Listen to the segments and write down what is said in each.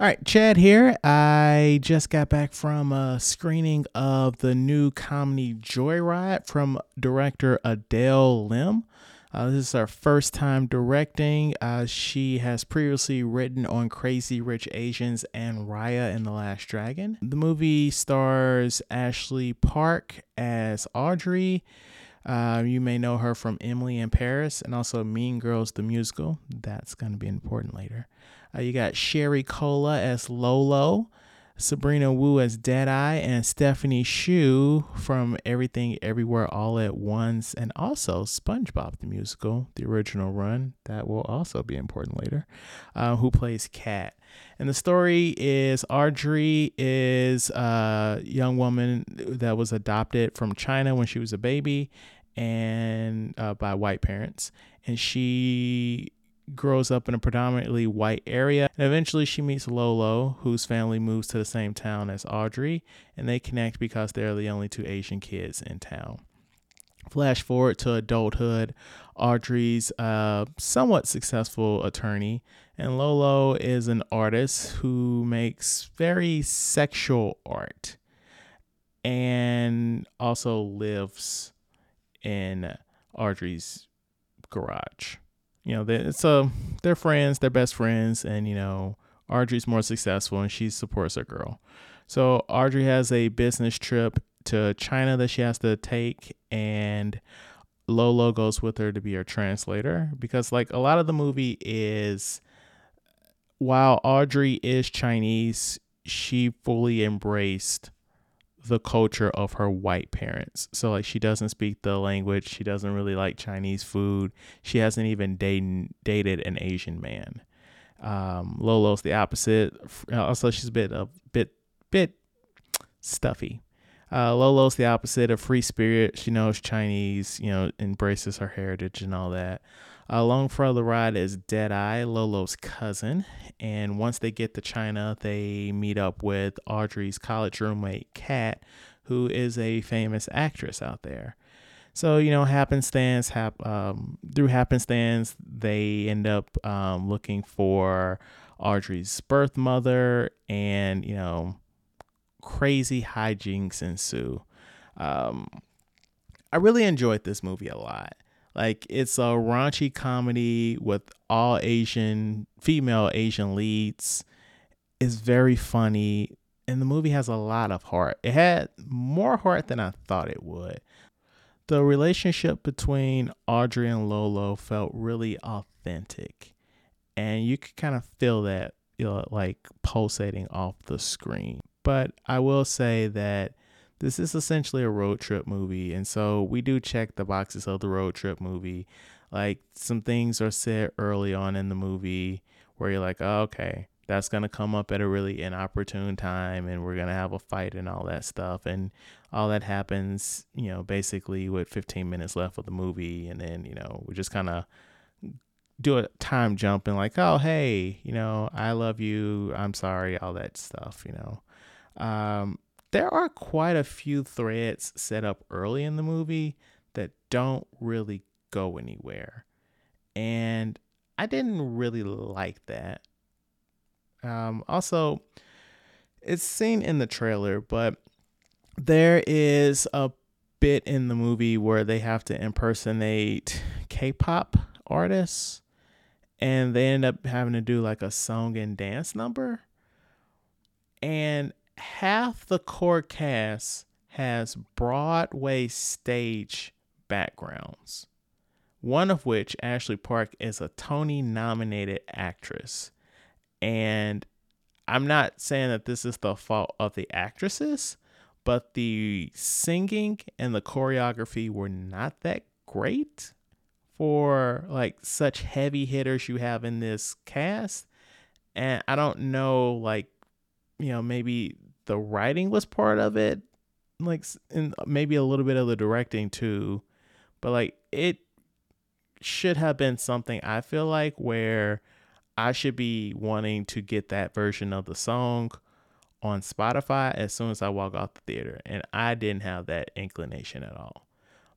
All right, Chad here. I just got back from a screening of the new comedy Joy Ride from director Adele Lim. Uh, this is her first time directing. Uh, she has previously written on Crazy Rich Asians and Raya and the Last Dragon. The movie stars Ashley Park as Audrey. Uh, you may know her from Emily in Paris and also Mean Girls the musical. That's going to be important later. Uh, you got Sherry Cola as Lolo, Sabrina Wu as Deadeye, and Stephanie Hsu from Everything Everywhere All at Once, and also SpongeBob the musical, the original run. That will also be important later. Uh, who plays Kat. And the story is Audrey is a young woman that was adopted from China when she was a baby and uh, by white parents. And she grows up in a predominantly white area. And eventually she meets Lolo, whose family moves to the same town as Audrey, and they connect because they're the only two Asian kids in town. Flash forward to adulthood, Audrey's a somewhat successful attorney, and Lolo is an artist who makes very sexual art and also lives in Audrey's garage. You know, they, so um, they're friends, they're best friends, and you know, Audrey's more successful and she supports her girl. So Audrey has a business trip to China that she has to take, and Lolo goes with her to be her translator because, like, a lot of the movie is while Audrey is Chinese, she fully embraced the culture of her white parents. So like she doesn't speak the language, she doesn't really like Chinese food. She hasn't even dated dated an Asian man. Um, Lolo's the opposite. Also, she's a bit a bit bit stuffy. Uh, Lolo's the opposite of free spirit. She knows Chinese, you know, embraces her heritage and all that. Along for the ride is Deadeye, Lolo's cousin. And once they get to China, they meet up with Audrey's college roommate, Kat, who is a famous actress out there. So, you know, happenstance, hap- um, through happenstance, they end up um, looking for Audrey's birth mother, and, you know, crazy hijinks ensue. Um, I really enjoyed this movie a lot. Like it's a raunchy comedy with all Asian female Asian leads. It's very funny and the movie has a lot of heart. It had more heart than I thought it would. The relationship between Audrey and Lolo felt really authentic. And you could kind of feel that you know, like pulsating off the screen. But I will say that this is essentially a road trip movie. And so we do check the boxes of the road trip movie. Like some things are said early on in the movie where you're like, oh, okay, that's going to come up at a really inopportune time and we're going to have a fight and all that stuff. And all that happens, you know, basically with 15 minutes left of the movie. And then, you know, we just kind of do a time jump and like, oh, hey, you know, I love you. I'm sorry, all that stuff, you know. Um, there are quite a few threads set up early in the movie that don't really go anywhere. And I didn't really like that. Um, also, it's seen in the trailer, but there is a bit in the movie where they have to impersonate K pop artists and they end up having to do like a song and dance number. And half the core cast has Broadway stage backgrounds, one of which, Ashley Park, is a Tony nominated actress. And I'm not saying that this is the fault of the actresses, but the singing and the choreography were not that great for like such heavy hitters you have in this cast. And I don't know, like, you know, maybe the writing was part of it, like and uh, maybe a little bit of the directing too, but like it should have been something I feel like where I should be wanting to get that version of the song on Spotify as soon as I walk out the theater, and I didn't have that inclination at all.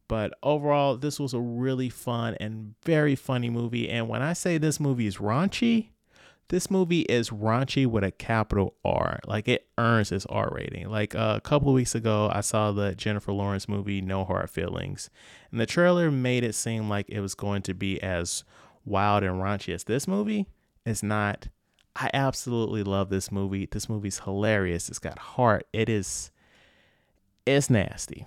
But overall, this was a really fun and very funny movie. And when I say this movie is raunchy, this movie is raunchy with a capital R. Like it earns its R rating. Like uh, a couple of weeks ago, I saw the Jennifer Lawrence movie No Hard Feelings, and the trailer made it seem like it was going to be as wild and raunchy as this movie. It's not. I absolutely love this movie. This movie's hilarious. It's got heart. It is. It's nasty.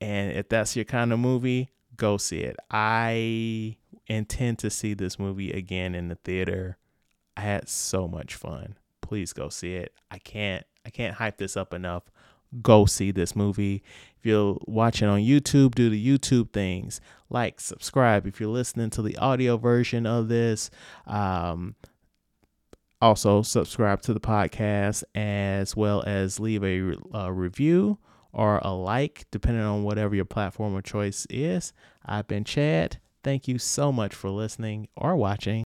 And if that's your kind of movie, go see it. I intend to see this movie again in the theater. I had so much fun. Please go see it. I can't I can't hype this up enough. Go see this movie. If you're watching on YouTube, do the YouTube things. Like, subscribe. If you're listening to the audio version of this, um, also subscribe to the podcast as well as leave a, a review or a like, depending on whatever your platform of choice is. I've been Chad. Thank you so much for listening or watching.